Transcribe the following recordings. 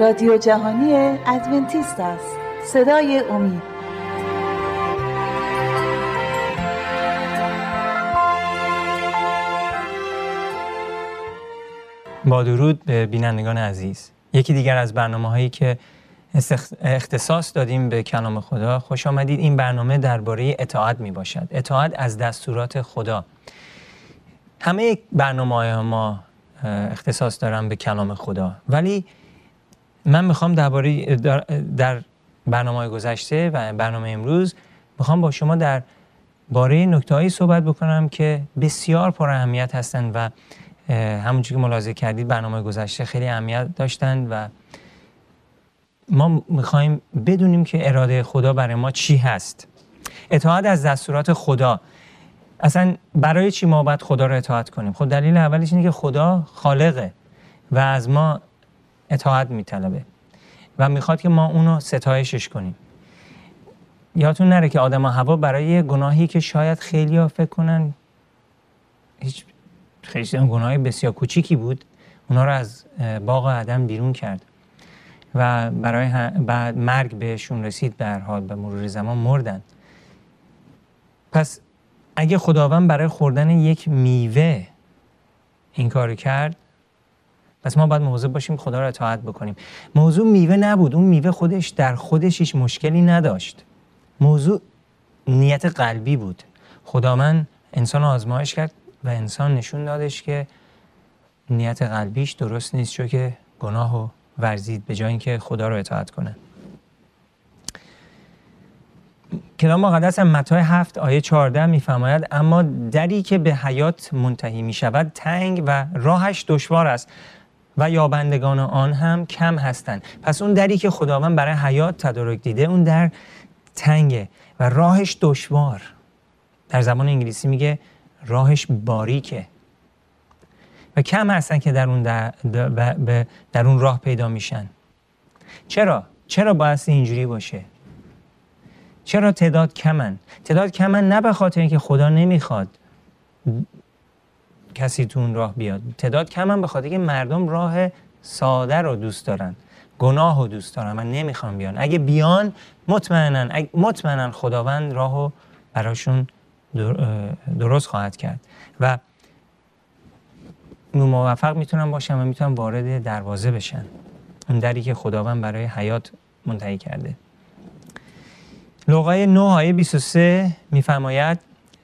رادیو جهانی ادونتیست است. صدای امید. با درود به بینندگان عزیز. یکی دیگر از برنامه هایی که اختصاص دادیم به کلام خدا خوش آمدید. این برنامه درباره اطاعت می باشد اطاعت از دستورات خدا. همه برنامه های ما اختصاص دارم به کلام خدا. ولی من می‌خوام درباره در برنامه گذشته و برنامه امروز می‌خوام با شما در باره نکته صحبت بکنم که بسیار پر اهمیت هستند و همونجور که ملاحظه کردید برنامه گذشته خیلی اهمیت داشتند و ما می‌خوایم بدونیم که اراده خدا برای ما چی هست. اطاعت از دستورات خدا. اصلا برای چی ما باید خدا رو اطاعت کنیم؟ خب دلیل اولش اینه که خدا خالقه و از ما اطاعت میطلبه و می‌خواد که ما اونو ستایشش کنیم. یادتون نره که آدم هوا برای گناهی که شاید خیلی ها فکر کنن هیچ خیلی گناهی بسیار کوچیکی بود اونا رو از باغ عدم بیرون کرد و برای بعد مرگ بهشون رسید در حال به مرور زمان مردن. پس اگه خداوند برای خوردن یک میوه این کار کرد پس ما باید مواظب باشیم خدا را اطاعت بکنیم. موضوع میوه نبود. اون میوه خودش در خودش هیچ مشکلی نداشت. موضوع نیت قلبی بود. خداوند انسان آزمایش کرد و انسان نشون دادش که نیت قلبیش درست نیست چون که گناه و ورزید به جای اینکه خدا رو اطاعت کنه. کلام مقدس متی هفت آیه 14 میفرماید اما دری که به حیات منتهی می شود تنگ و راهش دشوار است. و یابندگان آن هم کم هستند پس اون دری که خداوند برای حیات تدارک دیده اون در تنگه و راهش دشوار در زبان انگلیسی میگه راهش باریکه و کم هستن که در اون, در, در اون راه پیدا میشن چرا؟ چرا باید اینجوری باشه؟ چرا تعداد کمن؟ تعداد کمن نه به خاطر اینکه خدا نمی‌خواد کسی تو اون راه بیاد. تعداد کمن به خاطر اینکه مردم راه ساده رو دوست دارن گناه رو دوست دارن من نمی‌خوام بیان. اگه بیان مطمئنا مطمئنا خداوند راهو براشون درست خواهد کرد. و موفق می‌تونن باشن و می‌تونن وارد دروازه بشن. اون دری که خداوند برای حیات منتهی کرده. لغای 9 آیه 23 میفرماید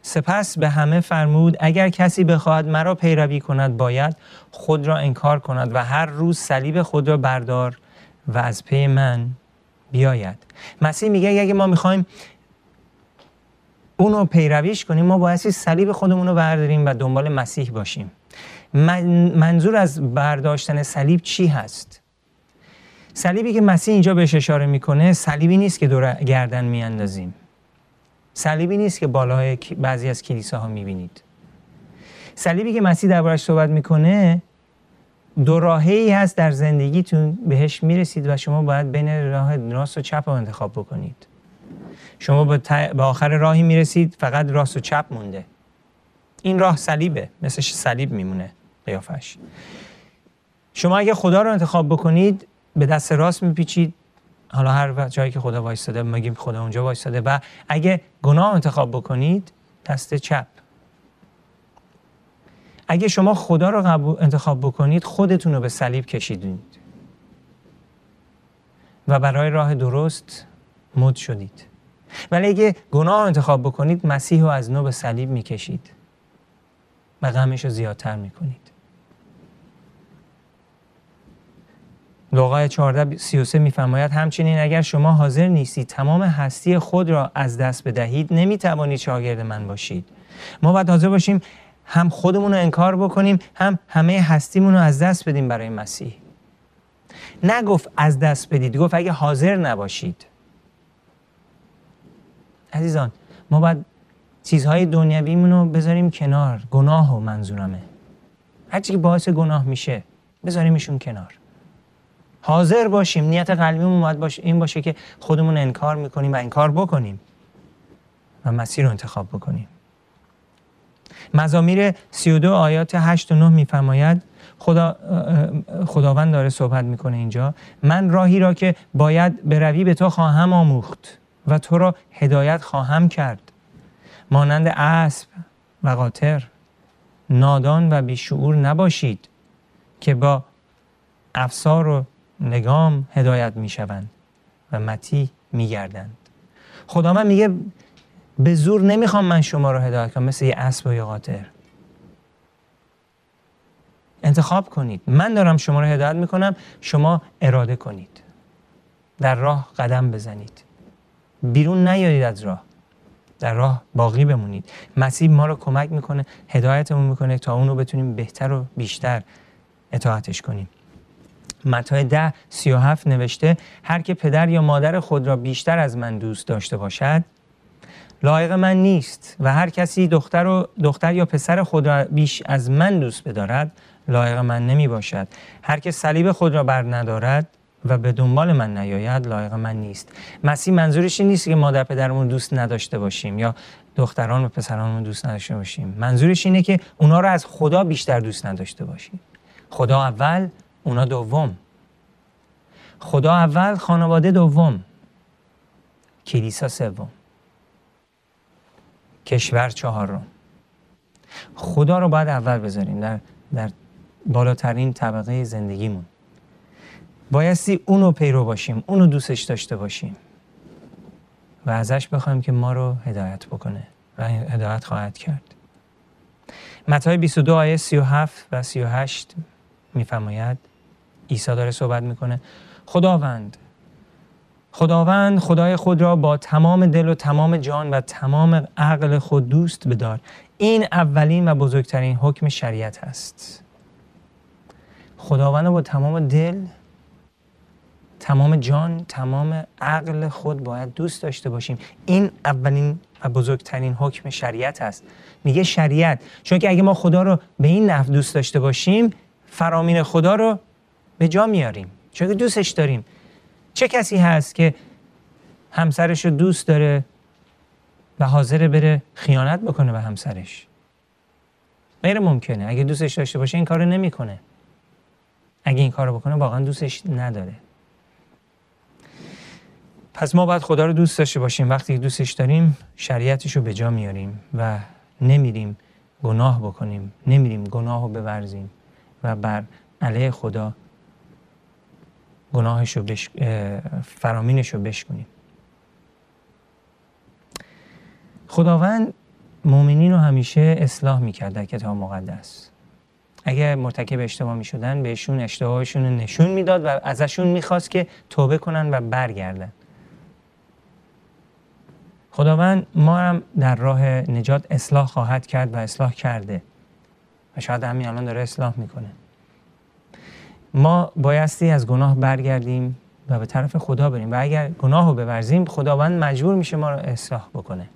سپس به همه فرمود اگر کسی بخواهد مرا پیروی کند باید خود را انکار کند و هر روز صلیب خود را بردار و از پی من بیاید. مسیح میگه اگه ما می‌خوایم اونو پیرویش کنیم ما باید صلیب خودمون رو برداریم و دنبال مسیح باشیم. منظور از برداشتن صلیب چی هست؟ صلیبی که مسیح اینجا بهش اشاره می‌کنه صلیبی نیست که دور گردن میاندازیم. صلیبی نیست که بالای بعضی از کلیساها می‌بینید. صلیبی که مسیح دربارش صحبت می‌کنه دو راهه ای هست در زندگیتون بهش می‌رسید و شما باید بین راه راست و چپ رو انتخاب بکنید. شما به, آخر راهی می‌رسید فقط راست و چپ مونده. این راه صلیبه مثل صلیب میمونه قیافش. شما اگه خدا رو انتخاب بکنید به دست راست میپیچید حالا هر جایی که خدا وایستاده میگیم خدا اونجا وایستاده؟ و اگه گناه انتخاب بکنید دست چپ. اگه شما خدا رو انتخاب بکنید خودتون رو به صلیب کشیدید و برای راه درست مد شدید. ولی اگه گناه انتخاب بکنید مسیح رو از نو به صلیب می‌کشید. و غمش رو زیادتر می‌کنید. لوقای 14 33 میفرماید همچنین اگر شما حاضر نیستید تمام هستی خود را از دست بدهید نمی‌توانید شاگرد من باشید. ما باید حاضر باشیم هم خودمون رو انکار بکنیم هم همه هستیمون رو از دست بدیم برای مسیح. نگفت از دست بدید گفت اگه حاضر نباشید. عزیزان ما باید چیزهای دنیویمون رو بذاریم کنار. گناه و منظورمه. هرچی که باعث گناه میشه بذاریمشون کنار. حاضر باشیم. نیت قلبیمون باید باشه این باشه که خودمون انکار می‌کنیم و انکار بکنیم و مسیر رو انتخاب بکنیم. مزامیر 32 آیات 8 و 9 میفرماید خدا خداوند داره صحبت می‌کنه اینجا. من راهی را که باید بروی به تو خواهم آموخت و تو را هدایت خواهم کرد. مانند اسب و قاطر نادان و بیشعور نباشید که با افسار و نگام هدایت می‌شوند و متی میگردند. خدا من میگه به زور نمی‌خوام من شما رو هدایت کنم مثل یه اسب و یه قاطر. انتخاب کنید. من دارم شما رو هدایت می‌کنم شما اراده کنید. در راه قدم بزنید. بیرون نیایید از راه. در راه باقی بمونید. مسیح ما رو کمک می‌کنه هدایتمون می‌کنه تا اون رو بتونیم بهتر و بیشتر اطاعتش کنیم. متای ده سی و هفت نوشته هر که پدر یا مادر خود را بیشتر از من دوست داشته باشد لایق من نیست و هر کسی دختر, و دختر یا پسر خود را بیش از من دوست بدارد لایق من نمی باشد. هر که صلیب خود را بر ندارد و به دنبال من نیاید لایق من نیست. مسیح منظورش این نیست که مادر پدرمون دوست نداشته باشیم یا دختران و پسرانمون دوست نداشته باشیم. منظورش اینه که اونا رو از خدا بیشتر دوست نداشته باشیم. خدا اول اونا دوم. خدا اول خانواده دوم. کلیسا سوم. کشور چهارم. خدا رو باید اول بذاریم در, در بالاترین طبقه زندگیمون. بایستی اونو پیرو باشیم اونو دوستش داشته باشیم و ازش بخوایم که ما رو هدایت بکنه و هدایت خواهد کرد. متای 22 آیه 37 و 38 میفرماید عیسی داره صحبت می‌کنه. خداوند. خداوند خدای خود را با تمام دل و تمام جان و تمام عقل خود دوست بدار. این اولین و بزرگترین حکم شریعت است. خداوند با تمام دل تمام جان تمام عقل خود باید دوست داشته باشیم. این اولین و بزرگترین حکم شریعت است. میگه شریعت. چون که اگه ما خدا رو به این نحو دوست داشته باشیم فرامین خدا رو به جا میاریم. چون دوستش داریم. چه کسی هست که همسرش رو دوست داره و حاضر بره خیانت بکنه به همسرش؟ غیر ممکنه. اگه دوستش داشته باشه این کارو نمی‌کنه. اگه این کارو بکنه واقعا دوستش نداره. پس ما باید خدا رو دوست داشته باشیم. وقتی دوستش داریم شریعتش رو به جا میاریم و نمیریم گناه بکنیم. نمیریم گناه رو بورزیم و بر علیه خدا گناهش رو بش... فرامینش رو بشکنیم. خداوند مؤمنین رو همیشه اصلاح می‌کرد در کتاب مقدس. اگر مرتکب اشتباه می شدن بهشون اشتباهشون رو نشون می‌داد و ازشون می‌خواست که توبه کنن و برگردن. خداوند ما هم در راه نجات اصلاح خواهد کرد و اصلاح کرده. و شاید همین الان داره اصلاح می‌کنه. ما بایستی از گناه برگردیم و به طرف خدا بریم و اگر گناه رو بورزیم خداوند مجبور میشه ما رو اصلاح بکنه.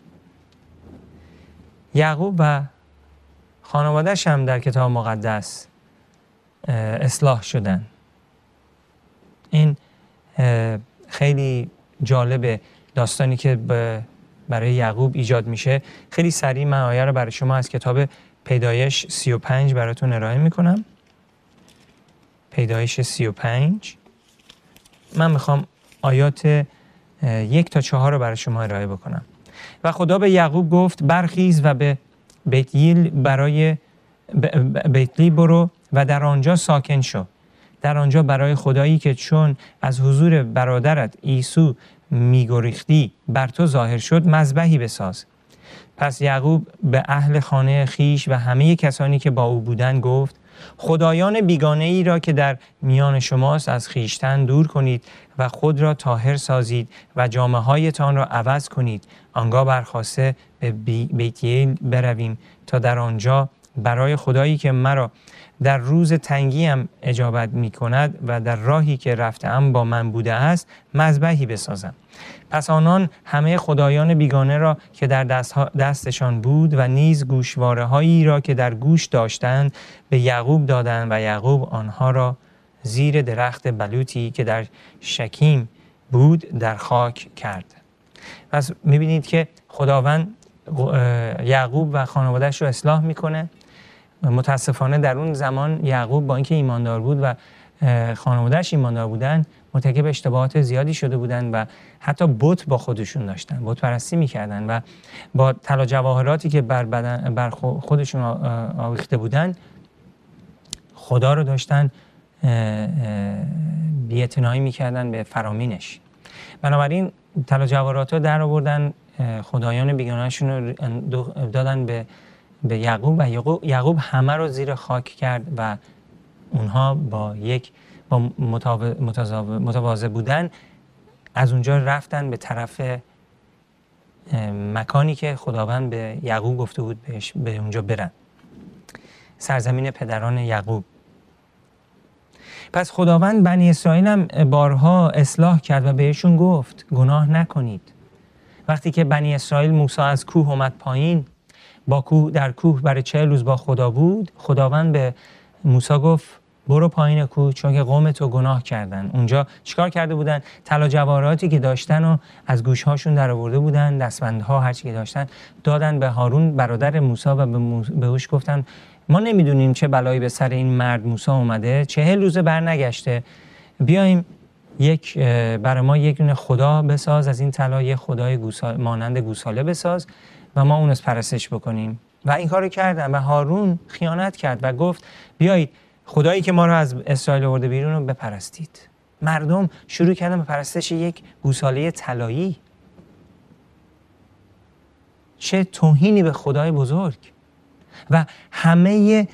یعقوب و خانوادهش هم در کتاب مقدس اصلاح شدن. این خیلی جالب داستانی که برای یعقوب ایجاد میشه. خیلی سریع من آیه رو برای شما از کتاب پیدایش 35 براتون ارائه می‌کنم. پیدایش 35 من می‌خوام آیات یک تا چهار رو برای شما ارائه بکنم. و خدا به یعقوب گفت برخیز و به بیتیل برای بیتلی برو و در آنجا ساکن شو. در آنجا برای خدایی که چون از حضور برادرت ایسو میگریختی بر تو ظاهر شد مذبحی بساز. پس یعقوب به اهل خانه خیش و همه کسانی که با او بودند گفت خدایان بیگانه ای را که در میان شماست از خیشتن دور کنید و خود را تاهر سازید و جامعه هایتان را عوض کنید. آنگاه برخواسته به بیتیل برویم تا در آنجا برای خدایی که مرا در روز تنگیم اجابت می کند و در راهی که رفتم با من بوده است مذبحی بسازم. پس آنان همه خدایان بیگانه را که در دستشان بود و نیز گوشواره هایی را که در گوش داشتند به یعقوب دادند و یعقوب آنها را زیر درخت بلوطی که در شکیم بود در خاک کرد. پس می‌بینید که خداوند یعقوب و خانوادهش رو اصلاح می‌کنه. متاسفانه در اون زمان یعقوب با اینکه ایماندار بود و خانوادهش ایماندار بودن مرتکب اشتباهات زیادی شده بودن و حتی بت با خودشون داشتن بت پرستی می‌کردن و با طلا جواهراتی که بر, بدن بر خودشون آویخته بودن خدا رو داشتن بیعتنائی می‌کردن به فرامینش. بنابراین طلا جواهرات رو در آوردن خدایان بیگانهشون رو دادن به به یعقوب و یعقوب همه رو زیر خاک کرد و اونها با یک با متواضع بودن از اونجا رفتن به طرف مکانی که خداوند به یعقوب گفته بود بهش به اونجا برن. سرزمین پدران یعقوب. پس خداوند بنی اسرائیل هم بارها اصلاح کرد و بهشون گفت گناه نکنید. وقتی که بنی اسرائیل موسی از کوه اومد پایین با در کوه برای چه روز با خدا بود. خداوند به موسی گفت برو پایین کوه چون که قوم تو گناه کردن. اونجا چیکار کرده بودن؟ طلا جواهراتی که داشتن و از گوشهاشون در آورده بودن دستبندها هر چی که داشتن دادن به هارون برادر موسی و به اوش گفتن ما نمی‌دونیم چه بلایی به سر این مرد موسی اومده چهل روزه برنگشته. بیایم یک برای ما یک خدا بساز از این طلا یک خدای گوسال، مانند گوساله بساز. و ما اون پرستش بکنیم. و این کارو کردن و هارون خیانت کرد و گفت بیایید خدایی که ما رو از اسرائیل آورده بیرون رو بپرستید. مردم شروع کردن به پرستش یک گوساله طلایی. چه توهینی به خدای بزرگ. و همه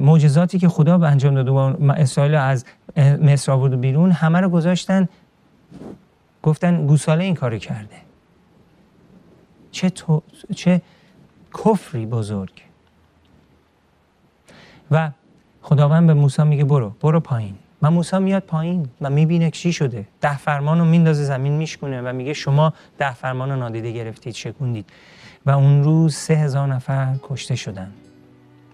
معجزاتی که خدا به انجام داده و اسرائیل از مصر آورد بیرون همه رو گذاشتن گفتن گوساله این کارو کرده. چه, تو... چه کفری بزرگ. و خداوند به موسی میگه برو برو پایین. و موسی میاد پایین و می‌بینه چی شده. ده فرمان رو میندازه زمین میشکونه و میگه شما ده فرمان رو نادیده گرفتید شکوندید. و اون روز سه هزار نفر کشته شدن.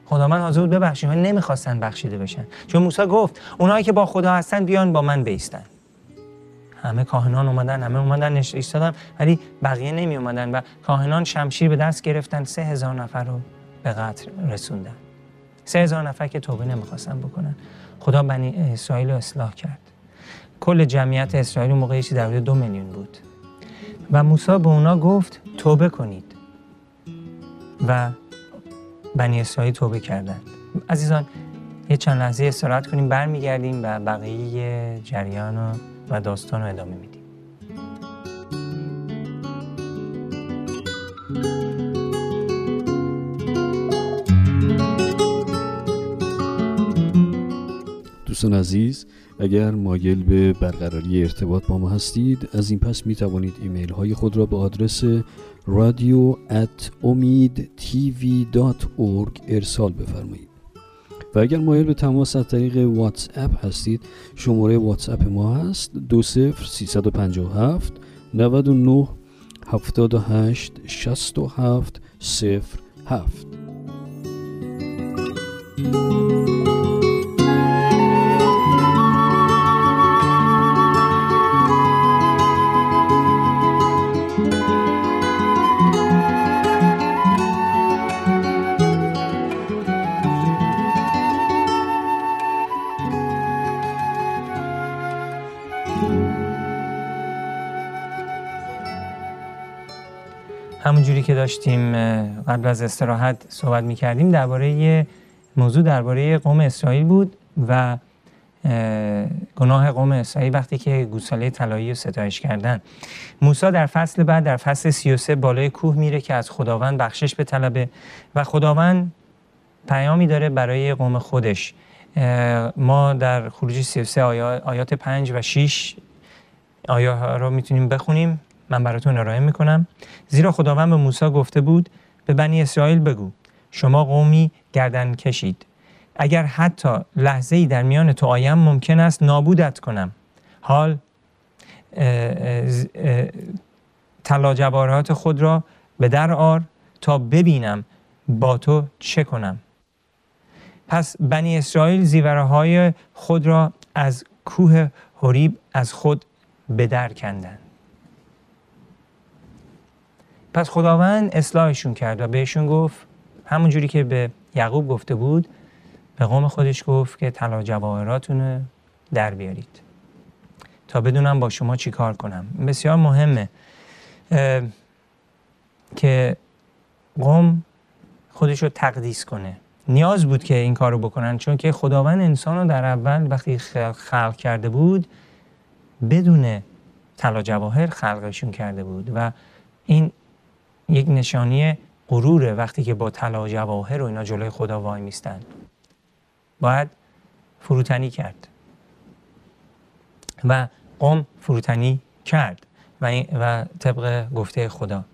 خداوند حاضر ببخشید نمی‌خواستن بخشیده بشن. چون موسی گفت اونایی که با خدا هستن بیان با من بیستن. همه کاهنان اومدن همه اومدن ایستادن ولی بقیه نمی اومدن و کاهنان شمشیر به دست گرفتن. سه هزار نفر رو به قتل رسوندن. سه هزار نفر که توبه نمی‌خواستن بکنن. خدا بنی اسرائیل رو اصلاح کرد. کل جمعیت اسرائیل موقعی در حدود دو میلیون بود. و موسی به اونا گفت توبه کنید. و بنی اسرائیل توبه کردند. عزیزان یه چند لحظه استراحت کنیم برمیگردیم و بقیه جریان و داستان رو ادامه میدیم. دوستان عزیز اگر مایل به برقراری ارتباط با ما هستید از این پس می توانید ایمیل های خود را به آدرس ات ارسال بفرمایید. و اگر مایل به تماس از طریق واتس اپ هستید شماره واتس اپ ما هست دو سفر سی سد و پنج و هفت نوود و نو هفتاد و هشت شست و هفت سفر هفت Thank you. همونجوری که داشتیم قبل از استراحت صحبت می کردیم درباره موضوع درباره قوم اسرائیل بود و گناه قوم اسرائیل وقتی که گوساله طلایی رو ستایش کردن. موسی در فصل بعد در فصل 33 بالای کوه میره که از خداوند بخشش به طلبه و خداوند پیامی داره برای قوم خودش. ما در خروج 33 آیات 5 و 6 آیه رو می‌تونیم بخونیم. من براتون ارائه می‌کنم. زیرا خداوند به موسی گفته بود به بنی اسرائیل بگو شما قومی گردن کشید. اگر حتی لحظه ای در میان تو آیم ممکن است نابودت کنم. حال طلا جواهرات خود را به در آر تا ببینم با تو چه کنم. پس بنی اسرائیل زیوره های خود را از کوه حریب از خود به در کندند. پس خداوند اصلاحشون کرد و بهشون گفت همون جوری که به یعقوب گفته بود به قوم خودش گفت که طلا جواهراتون در بیارید. تا بدونم با شما چی کار کنم. بسیار مهمه که قوم خودش رو تقدیس کنه. نیاز بود که این کار رو بکنن چون که خداوند انسان رو در اول وقتی خلق کرده بود بدون طلا جواهر خلقشون کرده بود و این یک نشانی غروره وقتی که با طلا جواهر و اینا جلوی خدا وای میستن. باید فروتنی کرد. و قوم فروتنی کرد و, و طبق گفته خدا.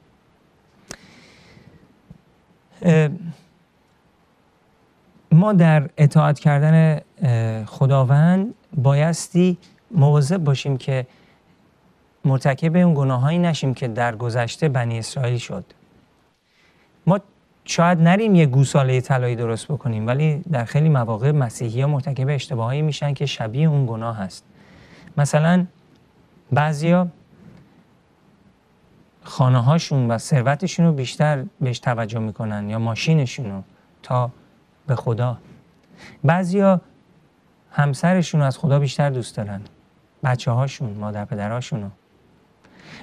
ما در اطاعت کردن خداوند بایستی مواظب باشیم که مرتکب اون گناهایی نشیم که در گذشته بنی اسرائیل شد. ما شاید نریم یه گوساله طلایی درست بکنیم ولی در خیلی مواقع مسیحی ها مرتکب اشتباهایی میشن که شبیه اون گناه هست. مثلا بعضیا خانه هاشون و ثروتشون رو بیشتر بهش توجه می‌کنن یا ماشینشون رو تا به خدا. بعضیا همسرشون رو از خدا بیشتر دوست دارن. بچه هاشون مادر پدرهاشون رو.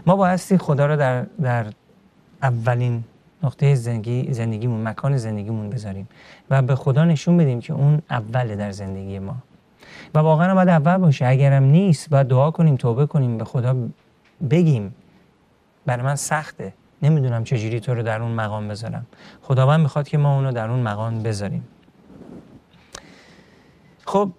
ما بایستی خدا رو در, در اولین نقطه زندگی زندگیمون مکان زندگیمون بذاریم و به خدا نشون بدیم که اون اوله در زندگی ما. و واقعا باید اول باشه. اگرم نیست باید دعا کنیم توبه کنیم به خدا بگیم. برای من سخته. نمی‌دونم چجوری تو رو در اون مقام بذارم. خداوند می‌خواد که ما اونو در اون مقام بذاریم. خب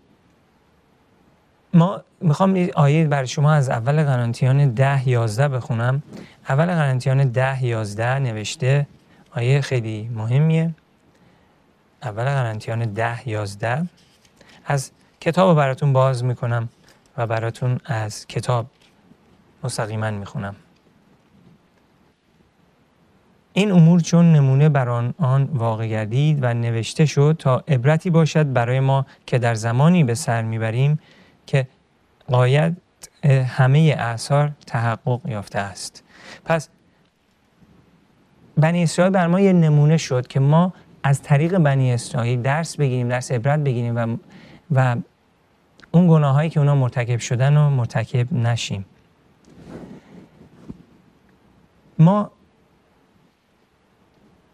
ما می‌خوام آیه برای شما از اول قرنتیان ده یازده بخونم. اول قرنتیان ده یازده نوشته آیه خیلی مهمیه. اول قرنتیان ده یازده. از کتاب براتون باز می‌کنم و براتون از کتاب مستقیما می‌خونم. این امور چون نمونه بر آن واقع گردید و نوشته شد تا عبرتی باشد برای ما که در زمانی به سر می‌بریم که قاید همه اعثار تحقق یافته است. پس بنی اسرائیل بر ما یه نمونه شد که ما از طریق بنی اسرائیل درس بگیریم درس عبرت بگیریم و, و اون گناه هایی که اونا مرتکب شدن و مرتکب نشیم. ما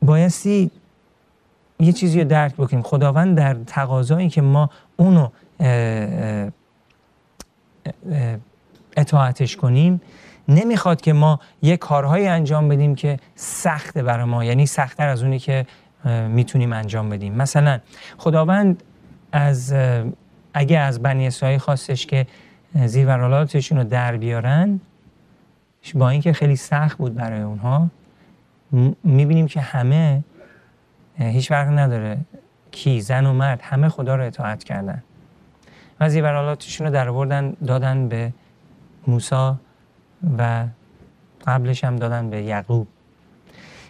بایستی یه چیزی رو درک بکنیم. خداوند در تقاضایی که ما اونو اطاعتش کنیم نمی‌خواد که ما یه کارهایی انجام بدیم که سخته برای ما یعنی سختتر از اونی که می‌تونیم انجام بدیم. مثلا خداوند از اگه از بنی اسرائیل خواستش که زیورالاتشون رو در بیارن با اینکه خیلی سخت بود برای اونها می‌بینیم که همه هیچ فرق نداره کی زن و مرد همه خدا رو اطاعت کردن. و زیورالاتشون رو در بردن دادن به موسی و قبلش هم دادن به یعقوب.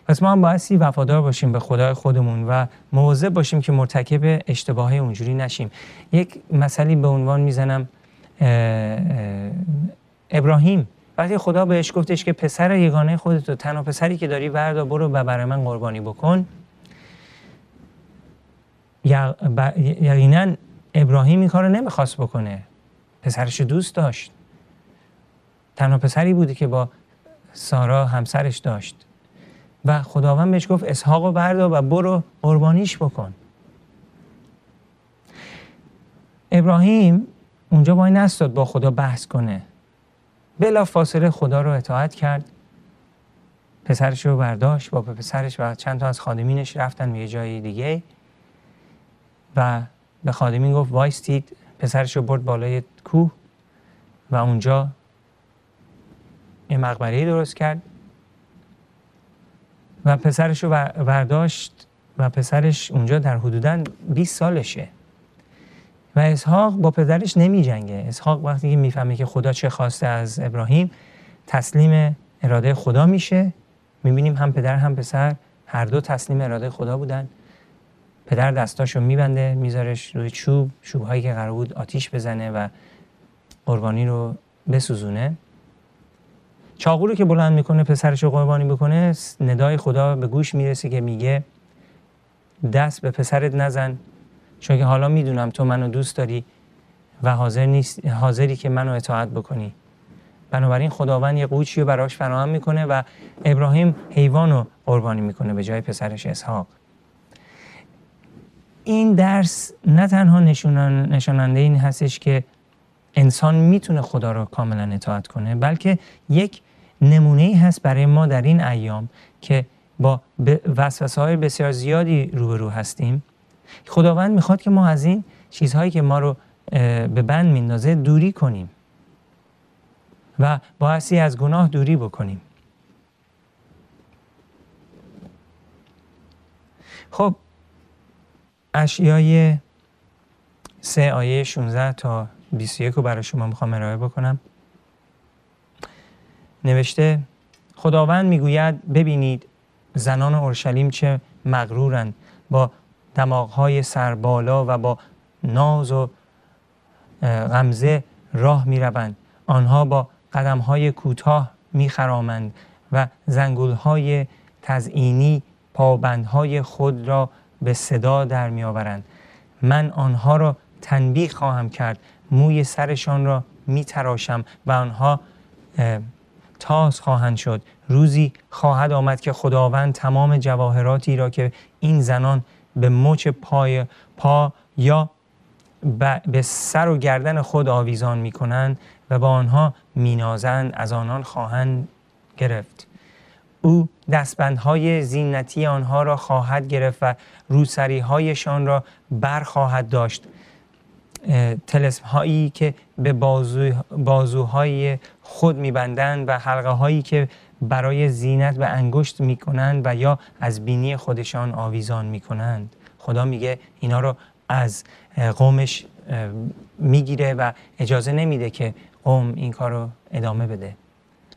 پس ما هم بایستی وفادار باشیم به خدای خودمون و مواظب باشیم که مرتکب اشتباهی اونجوری نشیم. یک مسئله به عنوان می‌زنم ابراهیم. وقتی خدا بهش گفتش که پسر یگانه خودتو تنها پسری که داری وردا برو و برای من قربانی بکن یقینا ابراهیم این کار رو نمی‌خواست بکنه. پسرش دوست داشت. تنها پسری بودی که با سارا همسرش داشت. و خداوند بهش گفت اسحاق رو بردا و برو قربانیش بکن. ابراهیم اونجا وای نستاد با خدا بحث کنه. بلا فاصله خدا رو اطاعت کرد. پسرش رو برداشت با پسرش و چند تا از خادمینش رفتن به یه جای دیگه. و به خادمین گفت وایستید پسرش رو برد بالای کوه و اونجا یه مقبره درست کرد و پسرش رو برداشت و پسرش اونجا در حدودا 20 سالشه. و اسحاق با پدرش نمی جنگه اسحاق وقتی که می‌فهمه که خدا چه خواسته از ابراهیم تسلیم اراده خدا میشه. می‌بینیم هم پدر هم پسر هر دو تسلیم اراده خدا بودن. پدر دستاشو میبنده میذارش روی چوب چوب هایی که قرار بود آتیش بزنه و قربانی رو بسوزونه. چاقو رو که بلند می‌کنه پسرش رو قربانی بکنه ندای خدا به گوش می‌رسه که میگه دست به پسرت نزن. چون که حالا می‌دونم تو منو دوست داری و حاضر نیست حاضری که منو اطاعت بکنی. بنابراین خداوند یه قوچی رو براش فراهم می‌کنه و ابراهیم حیوان رو قربانی می‌کنه به جای پسرش اسحاق. این درس نه تنها نشاننده این هستش که انسان می‌تونه خدا رو کاملا اطاعت کنه بلکه یک نمونه ای هست برای ما در این ایام که با وسوسه های بسیار زیادی روبرو هستیم. خداوند می‌خواد که ما از این چیزهایی که ما رو به بند میندازه دوری کنیم و باعثی از گناه دوری بکنیم. خب اشیای سه آیه 16 تا 21 رو برای شما می‌خوام ارائه بکنم. نوشته خداوند می‌گوید ببینید زنان اورشلیم چه مغرورند با دماغهای سربالا و با ناز و غمزه راه می‌روند. آنها با قدمهای کوتاه میخرامند و زنگولهای تزئینی پابندهای خود را به صدا در میآورند. من آنها را تنبیه خواهم کرد. موی سرشان را میتراشم و آنها تاز خواهند شد. روزی خواهد آمد که خداوند تمام جواهراتی را که این زنان به مچ پای پا یا به سر و گردن خود آویزان می کنند و با آنها مینازند از آنان خواهند گرفت. او دستبندهای زینتی آنها را خواهد گرفت و روسری هایشان را بر خواهد داشت. تلسم هایی که به بازو بازوهای خود میبندند و حلقه هایی که برای زینت به انگشت می‌کنند و یا از بینی خودشان آویزان می‌کنند. خدا میگه اینا رو از قومش می‌گیره و اجازه نمیده که قوم این کار رو ادامه بده.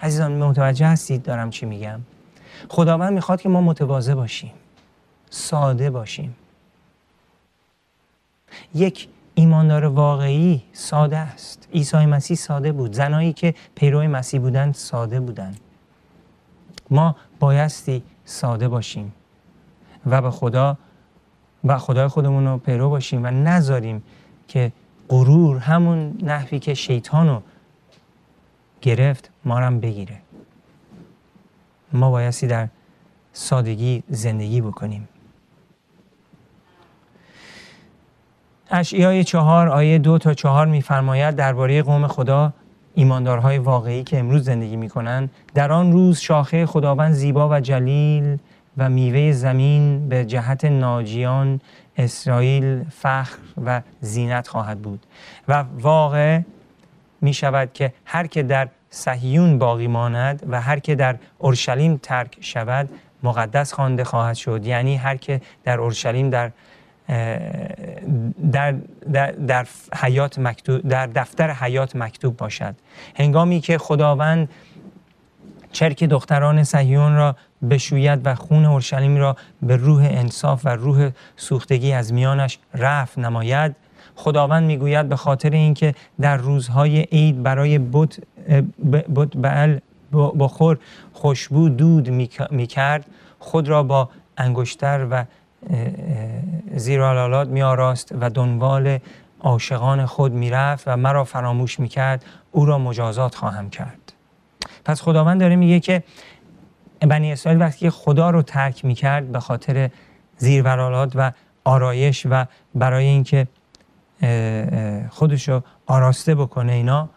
عزیزان متوجه هستید دارم چی میگم؟ خداوند می‌خواد که ما متواضع باشیم. ساده باشیم. یک ایماندار واقعی ساده است. عیسی مسیح ساده بود. زنایی که پیرو مسیح بودند ساده بودند ما بایستی ساده باشیم و به خدا و خدای خودمون رو پیرو باشیم و نذاریم که غرور همون نحوی که شیطان رو گرفت ما رو بگیره. ما بایستی در سادگی زندگی بکنیم. اشعیای چهار آیه دو تا چهار میفرماید درباره قوم خدا ایماندارهای واقعی که امروز زندگی می‌کنند در آن روز شاخه خداوند زیبا و جلیل و میوه زمین به جهت ناجیان اسرائیل فخر و زینت خواهد بود. و واقع می شود که هر که در صهیون باقی ماند و هر که در اورشلیم ترک شود مقدس خوانده خواهد شد. یعنی هر که در اورشلیم در در, در, در, حیات مکتوب در دفتر حیات مکتوب باشد. هنگامی که خداوند چرک دختران صهیون را بشوید و خون اورشلیم را به روح انصاف و روح سوختگی از میانش رفت نماید خداوند می‌گوید به خاطر اینکه در روزهای عید برای بت بت بعل بخور خوشبو دود می‌کرد خود را با انگشتر و زیرالالات می آراست و دنبال عاشقان خود می‌رفت و مرا فراموش می‌کرد او را مجازات خواهم کرد. پس خداوند داره میگه که بنی اسرائیل وقتی خدا رو ترک می‌کرد به خاطر زیرورالات و آرایش و برای اینکه خودش رو آراسته بکنه اینا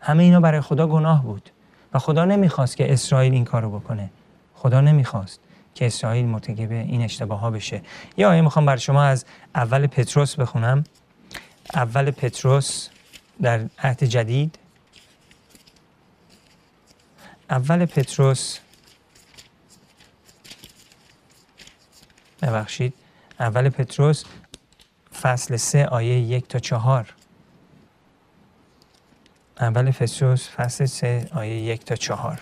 همه اینا برای خدا گناه بود. و خدا نمی‌خواست که اسرائیل این کارو بکنه. خدا نمی‌خواست که اسرائیل مرتکب این اشتباه ها بشه. یا آیه می‌خوام بر شما از اول پتروس بخونم. اول پتروس در عهد جدید. اول پتروس. ببخشید. اول پتروس فصل سه آیه یک تا چهار. اول پتروس فصل سه آیه یک تا چهار.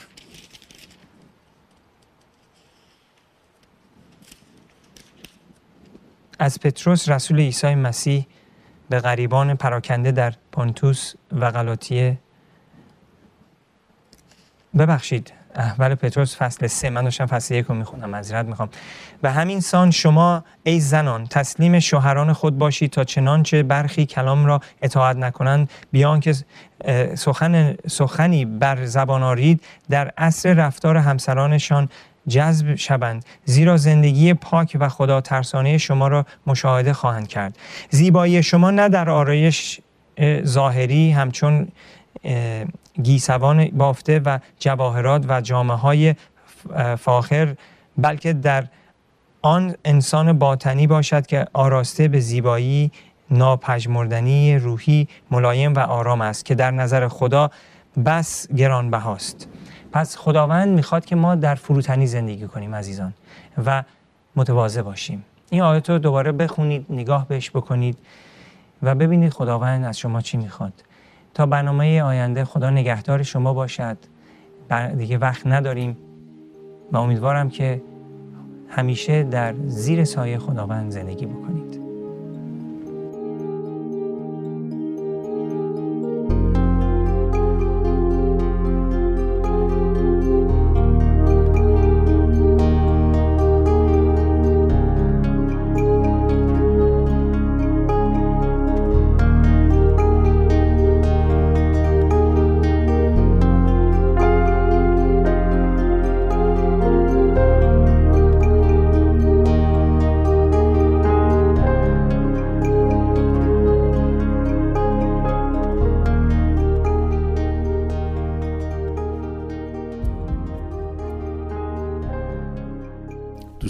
از پتروس رسول عیسی مسیح به غریبان پراکنده در پونتوس و غلاطیه. ببخشید. اول پتروس فصل سه. من داشتم فصل یک رو می‌خونم مذرت می‌خوام. و همین سان شما ای زنان تسلیم شوهران خود باشید تا چنانچه برخی کلام را اطاعت نکنند. بیان که سخن سخنی بر زبان آرید. در اصر رفتار همسرانشان جذب شوند. زیرا زندگی پاک و خدا ترسانه شما را مشاهده خواهند کرد. زیبایی شما نه در آرایش ظاهری همچون گیسوان بافته و جواهرات و جامعه های فاخر بلکه در آن انسان باطنی باشد که آراسته به زیبایی ناپژمردنی روحی ملایم و آرام است که در نظر خدا بس گرانبهاست. پس خداوند می‌خواد که ما در فروتنی زندگی کنیم عزیزان و متواضع باشیم. این آیت رو دوباره بخونید نگاه بهش بکنید و ببینید خداوند از شما چی می‌خواد. تا برنامه آینده خدا نگهدار شما باشد. دیگه وقت نداریم و امیدوارم که همیشه در زیر سایه خداوند زندگی بکنید